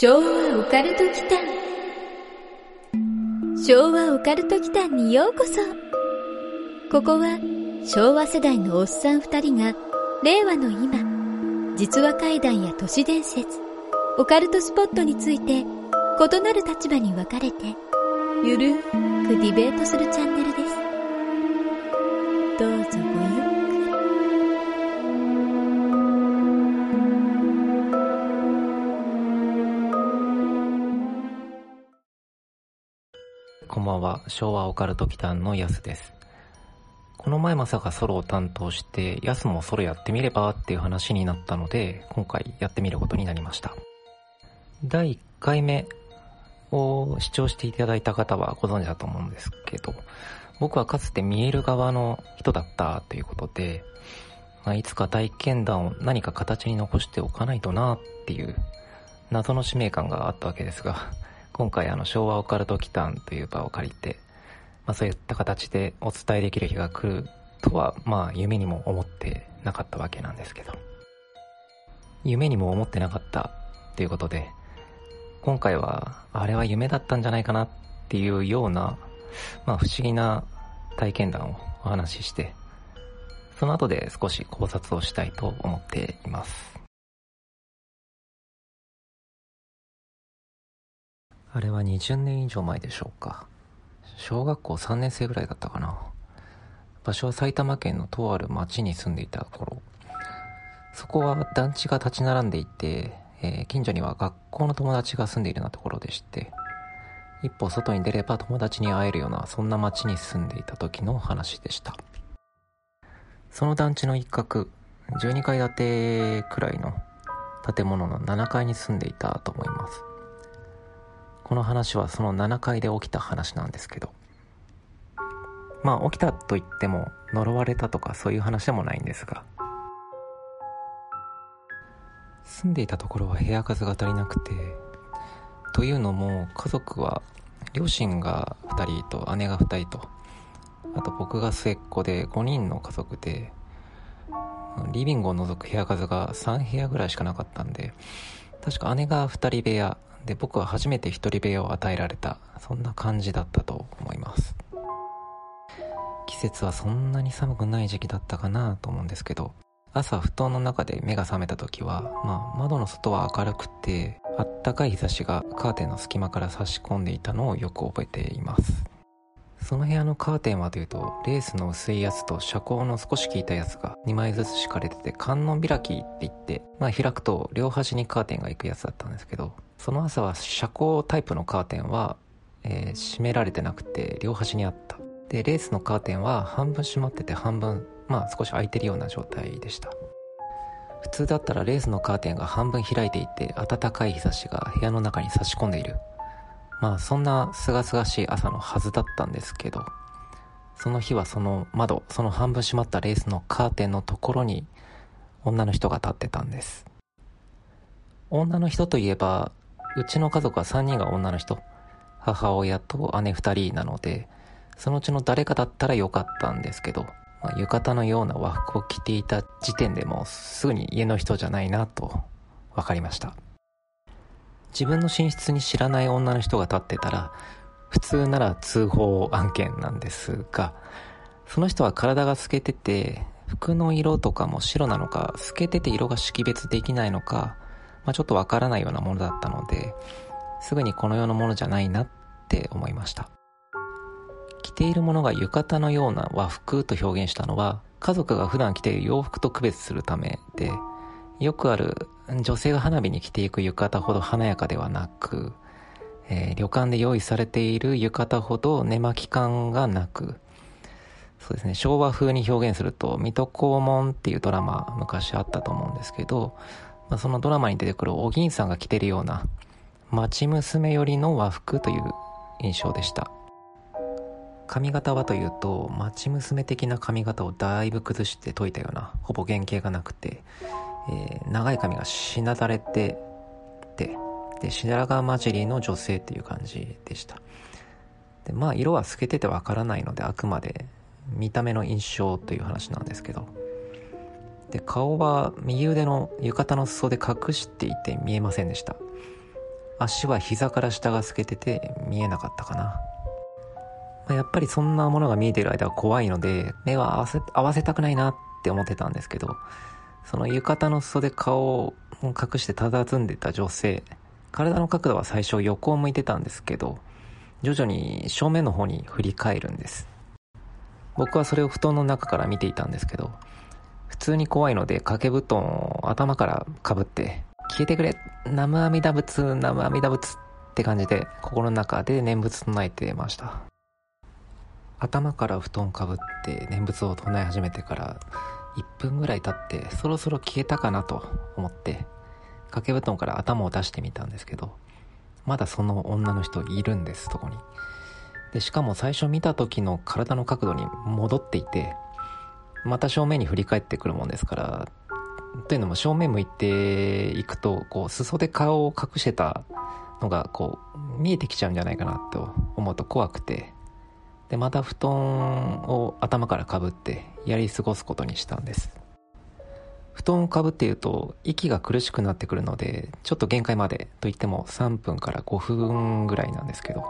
昭和オカルト期間。昭和オカルト期間にようこそ。ここは昭和世代のおっさん二人が令和の今実話怪談や都市伝説オカルトスポットについて異なる立場に分かれてゆるーくディベートするチャンネルです。どうぞごは、昭和オカルト期間のヤスです。この前まさかソロを担当して、ヤスもソロやってみればっていう話になったので、今回やってみることになりました。第1回目を視聴していただいた方はご存知だと思うんですけど、僕はかつて見える側の人だったということで、まあ、いつか体験談を何か形に残しておかないとなっていう謎の使命感があったわけですが、今回あの昭和オカルト期間という場を借りて、まあそういった形でお伝えできる日が来るとは、まあ夢にも思ってなかったわけなんですけど。夢にも思ってなかったっていうことで、今回はあれは夢だったんじゃないかなっていうような、まあ不思議な体験談をお話しして、その後で少し考察をしたいと思っています。あれは20年以上前でしょうか。小学校3年生ぐらいだったかな。場所は埼玉県のとある町に住んでいた頃。そこは団地が立ち並んでいて、えー近所には学校の友達が住んでいるようなところでして、一歩外に出れば友達に会えるような、そんな町に住んでいた時の話でした。その団地の一角、12階建てくらいの建物の7階に住んでいたと思います。この話はその7階で起きた話なんですけど。まあ起きたと言っても呪われたとかそういう話でもないんですが。住んでいたところは部屋数が足りなくてというのも家族は両親が2人と姉が2人とあと僕が末っ子で5人の家族でリビングを除く部屋数が3部屋ぐらいしかなかったんで確か姉が2人部屋で僕は初めて1人部屋を与えられた。そんな感じだったと思います。季節はそんなに寒くない時期だったかなと思うんですけど朝布団の中で目が覚めた時は、まあ、窓の外は明るくてあったかい日差しがカーテンの隙間から差し込んでいたのをよく覚えています。その部屋のカーテンはというとレースの薄いやつと遮光の少し効いたやつが2枚ずつ敷かれてて観音開きって言って、まあ、開くと両端にカーテンが行くやつだったんですけどその朝は遮光タイプのカーテンは、えー閉められてなくて両端にあった。でレースのカーテンは半分閉まってて半分まあ少し開いてるような状態でした。普通だったらレースのカーテンが半分開いていて暖かい日差しが部屋の中に差し込んでいる。まあそんな清々しい朝のはずだったんですけどその日はその窓その半分閉まったレースのカーテンのところに女の人が立ってたんです。女の人といえばうちの家族は3人が女の人。母親と姉2人なのでそのうちの誰かだったらよかったんですけど、まあ、浴衣のような和服を着ていた時点でもうすぐに家の人じゃないなと分かりました。自分の寝室に知らない女の人が立ってたら普通なら通報案件なんですがその人は体が透けてて服の色とかも白なのか透けてて色が識別できないのか、まあ、ちょっとわからないようなものだったのですぐにこの世のものじゃないなって思いました。着ているものが浴衣のような和服と表現したのは家族が普段着ている洋服と区別するためでよくある女性が花火に着ていく浴衣ほど華やかではなく、えー旅館で用意されている浴衣ほど寝巻き感がなく。そうですね。昭和風に表現すると「水戸黄門」っていうドラマ昔あったと思うんですけど、まあ、そのドラマに出てくるお銀さんが着てるような町娘寄りの和服という印象でした。髪型はというと町娘的な髪型をだいぶ崩して解いたようなほぼ原型がなくて、えー長い髪がしなだれててで白髪混じりの女性っていう感じでした。でまあ色は透けててわからないのであくまで見た目の印象という話なんですけど。で顔は右腕の浴衣の裾で隠していて見えませんでした。足は膝から下が透けてて見えなかったかな、やっぱりそんなものが見えてる間は怖いので目は合わせたくないなって思ってたんですけど。その浴衣の裾で顔を隠して佇んでた女性体の角度は最初横を向いてたんですけど徐々に正面の方に振り返るんです。僕はそれを布団の中から見ていたんですけど普通に怖いので掛け布団を頭からかぶって消えてくれ南無阿弥陀仏南無阿弥陀仏って感じで心の中で念仏唱えてました。頭から布団かぶって念仏を唱え始めてから1分ぐらい経ってそろそろ消えたかなと思って掛け布団から頭を出してみたんですけどまだその女の人いるんですそこに。でしかも最初見た時の体の角度に戻っていてまた正面に振り返ってくるもんですからというのも正面向いていくとこう裾で顔を隠してたのがこう見えてきちゃうんじゃないかなと思うと怖くて。でまた布団を頭からかぶってやり過ごすことにしたんです。布団をかぶっていると息が苦しくなってくるのでちょっと限界までといっても3分から5分ぐらいなんですけど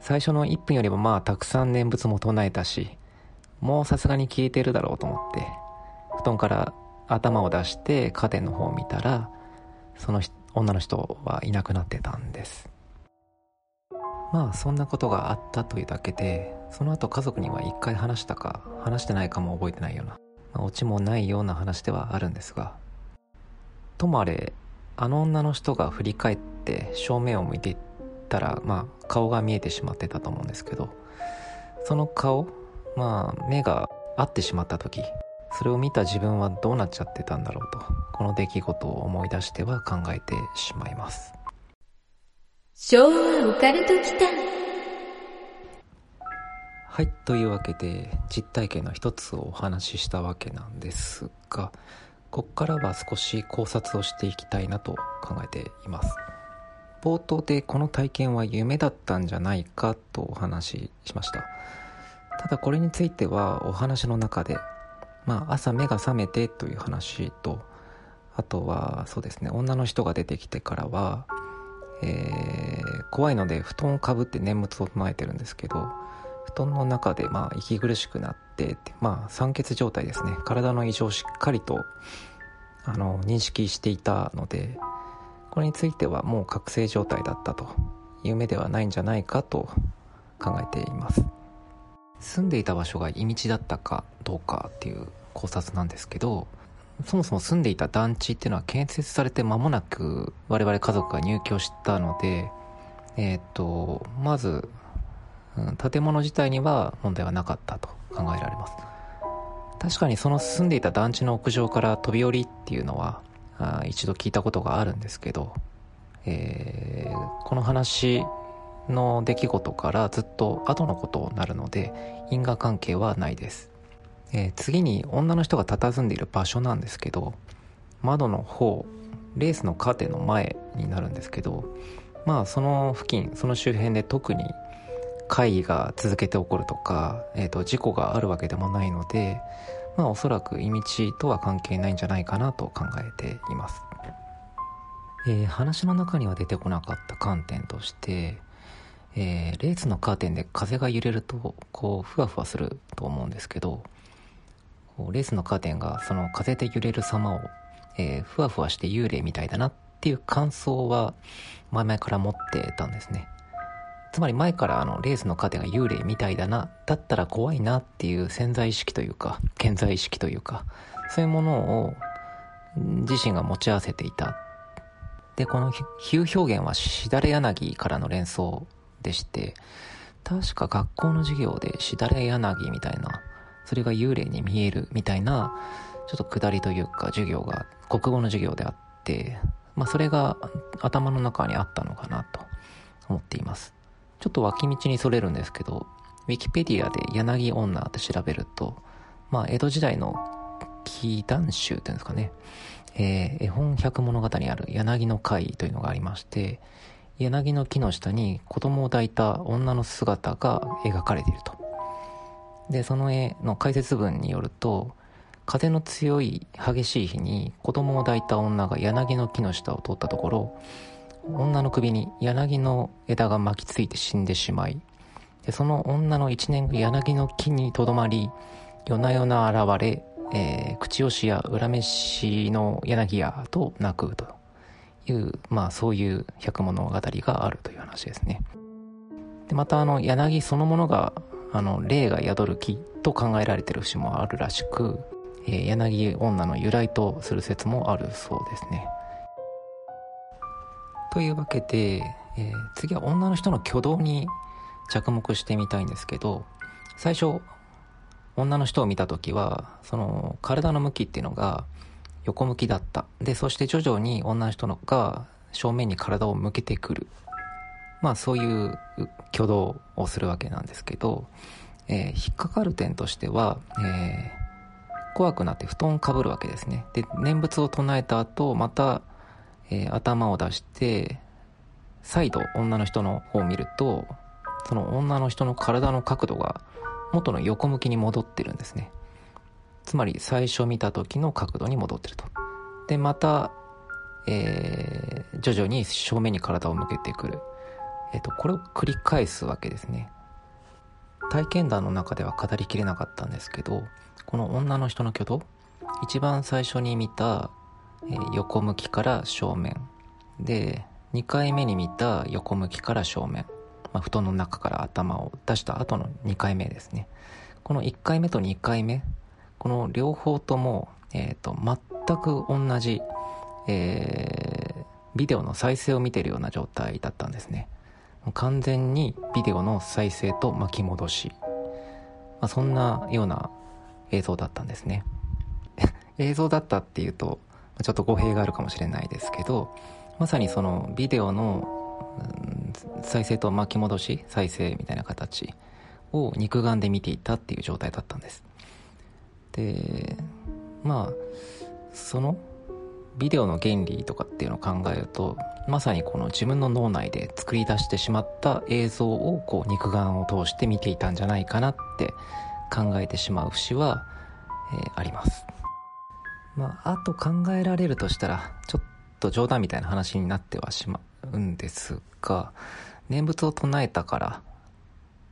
最初の1分よりもまあたくさん念仏も唱えたしもうさすがに消えてるだろうと思って布団から頭を出してカーテンの方を見たらその女の人はいなくなってたんです。まあそんなことがあったというだけでその後家族には一回話したか話してないかも覚えてないような、まあ、オチもないような話ではあるんですがともあれあの女の人が振り返って正面を向いていったらまあ顔が見えてしまってたと思うんですけどその顔まあ目が合ってしまった時それを見た自分はどうなっちゃってたんだろうとこの出来事を思い出しては考えてしまいます。昭和オカルト期間はいというわけで実体験の一つをお話ししたわけなんですがここからは少し考察をしていきたいなと考えています。冒頭でこの体験は夢だったんじゃないかとお話ししました。ただこれについてはお話の中でまあ、朝目が覚めてという話とあとはそうですね女の人が出てきてからは、えー、怖いので布団をかぶって念仏を唱えてるんですけど布団の中でまあ息苦しくなってまあ酸欠状態ですね。体の異常をしっかりとあの認識していたのでこれについてはもう覚醒状態だったと夢ではないんじゃないかと考えています。住んでいた場所が居道だったかどうかっていう考察なんですけどそもそも住んでいた団地っていうのは建設されて間もなく我々家族が入居したのでえっ、ー、とまず、うん、建物自体には問題はなかったと考えられます。確かにその住んでいた団地の屋上から飛び降りっていうのはあ一度聞いたことがあるんですけど、えー、この話の出来事からずっと後のことになるので因果関係はないです、えー、次に女の人が佇んでいる場所なんですけど窓の方レースのカーテンの前になるんですけどまあその付近その周辺で特に会議が続けて起こるとか、えー、と事故があるわけでもないのでまあおそらく意味地とは関係ないんじゃないかなと考えています、えー、話の中には出てこなかった観点としてえー、レースのカーテンで風が揺れるとこうふわふわすると思うんですけどレースのカーテンがその風で揺れる様を、えー、ふわふわして幽霊みたいだなっていう感想は前々から持ってたんですね。つまり前からあのレースのカーテンが幽霊みたいだなだったら怖いなっていう潜在意識というか健在意識というかそういうものを自身が持ち合わせていた。でこの比喩表現はしだれ柳からの連想でして、確か学校の授業でしだれ柳みたいな、それが幽霊に見えるみたいな、ちょっと下りというか授業が、国語の授業であって、まあそれが頭の中にあったのかなと思っています。ちょっと脇道にそれるんですけど、ウィキペディアで柳女って調べると、まあ江戸時代の奇談集っていうんですかね、えー、絵本百物語にある柳の会というのがありまして、柳の木の下に子供を抱いた女の姿が描かれているとでその絵の解説文によると風の強い激しい日に子供を抱いた女が柳の木の下を通ったところ女の首に柳の枝が巻きついて死んでしまいでその女の一年が柳の木にとどまり夜な夜な現れ、えー、口吉や裏飯の柳屋と泣くというまあそういう百物語があるという話ですね。でまたあの柳そのものがあの霊が宿る木と考えられてる節もあるらしく、えー、柳女の由来とする説もあるそうですね。というわけで、えー、次は女の人の挙動に着目してみたいんですけど最初女の人を見た時はその体の向きっていうのが横向きだった。でそして徐々に女の人のが正面に体を向けてくる。まあそういう挙動をするわけなんですけど、えー、引っかかる点としては、えー、怖くなって布団をかぶるわけですね。で念仏を唱えた後また、えー、頭を出して再度女の人の方を見るとその女の人の体の角度が元の横向きに戻ってるんですね。つまり最初見た時の角度に戻ってると。でまた、えー、徐々に正面に体を向けてくる、えーと、これを繰り返すわけですね。体験談の中では語りきれなかったんですけどこの女の人の挙動一番最初に見た、横向きから正面。で2回目に見た横向きから正面。まあ、布団の中から頭を出した後の2回目ですね。この1回目と2回目この両方とも、えーと、全く同じ、えー、ビデオの再生を見てるような状態だったんですね。完全にビデオの再生と巻き戻し、まあ、そんなような映像だったんですね。映像だったっていうとちょっと語弊があるかもしれないですけどまさにそのビデオの再生と巻き戻し再生みたいな形を肉眼で見ていたっていう状態だったんです。でまあそのビデオの原理とかっていうのを考えるとまさにこの自分の脳内で作り出してしまった映像をこう肉眼を通して見ていたんじゃないかなって考えてしまう節は、えー、あります。まああと考えられるとしたらちょっと冗談みたいな話になってはしまうんですが念仏を唱えたから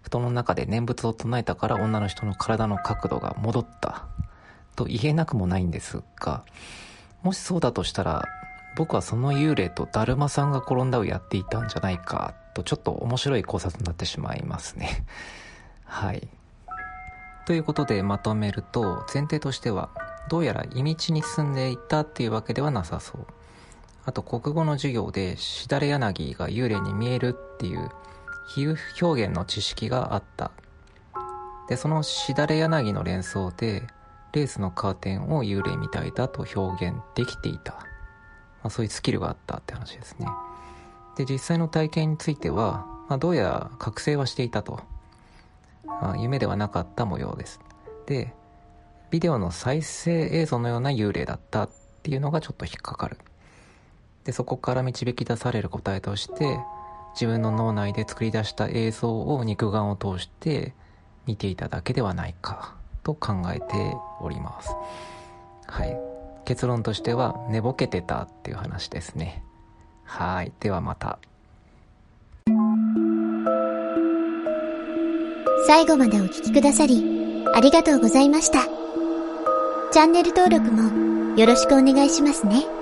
布団の中で念仏を唱えたから女の人の体の角度が戻ったと言えなくもないんですがもしそうだとしたら僕はその幽霊とだるまさんが転んだをやっていたんじゃないかとちょっと面白い考察になってしまいますね。はい。ということでまとめると前提としてはどうやら意道に進んでいたっていうわけではなさそう。あと国語の授業でしだれ柳が幽霊に見えるっていう比喩表現の知識があった。でそのしだれ柳の連想でレースのカーテンを幽霊みたいだと表現できていた、まあ、そういうスキルがあったって話ですね。で実際の体験については、まあ、どうやら覚醒はしていたと、まあ、夢ではなかった模様です。でビデオの再生映像のような幽霊だったっていうのがちょっと引っかかる。でそこから導き出される答えとして自分の脳内で作り出した映像を肉眼を通して見ていただけではないか。と考えております。はい。結論としては寝ぼけてたっていう話ですね。はい。ではまた。最後までお聴きくださりありがとうございました。チャンネル登録もよろしくお願いしますね。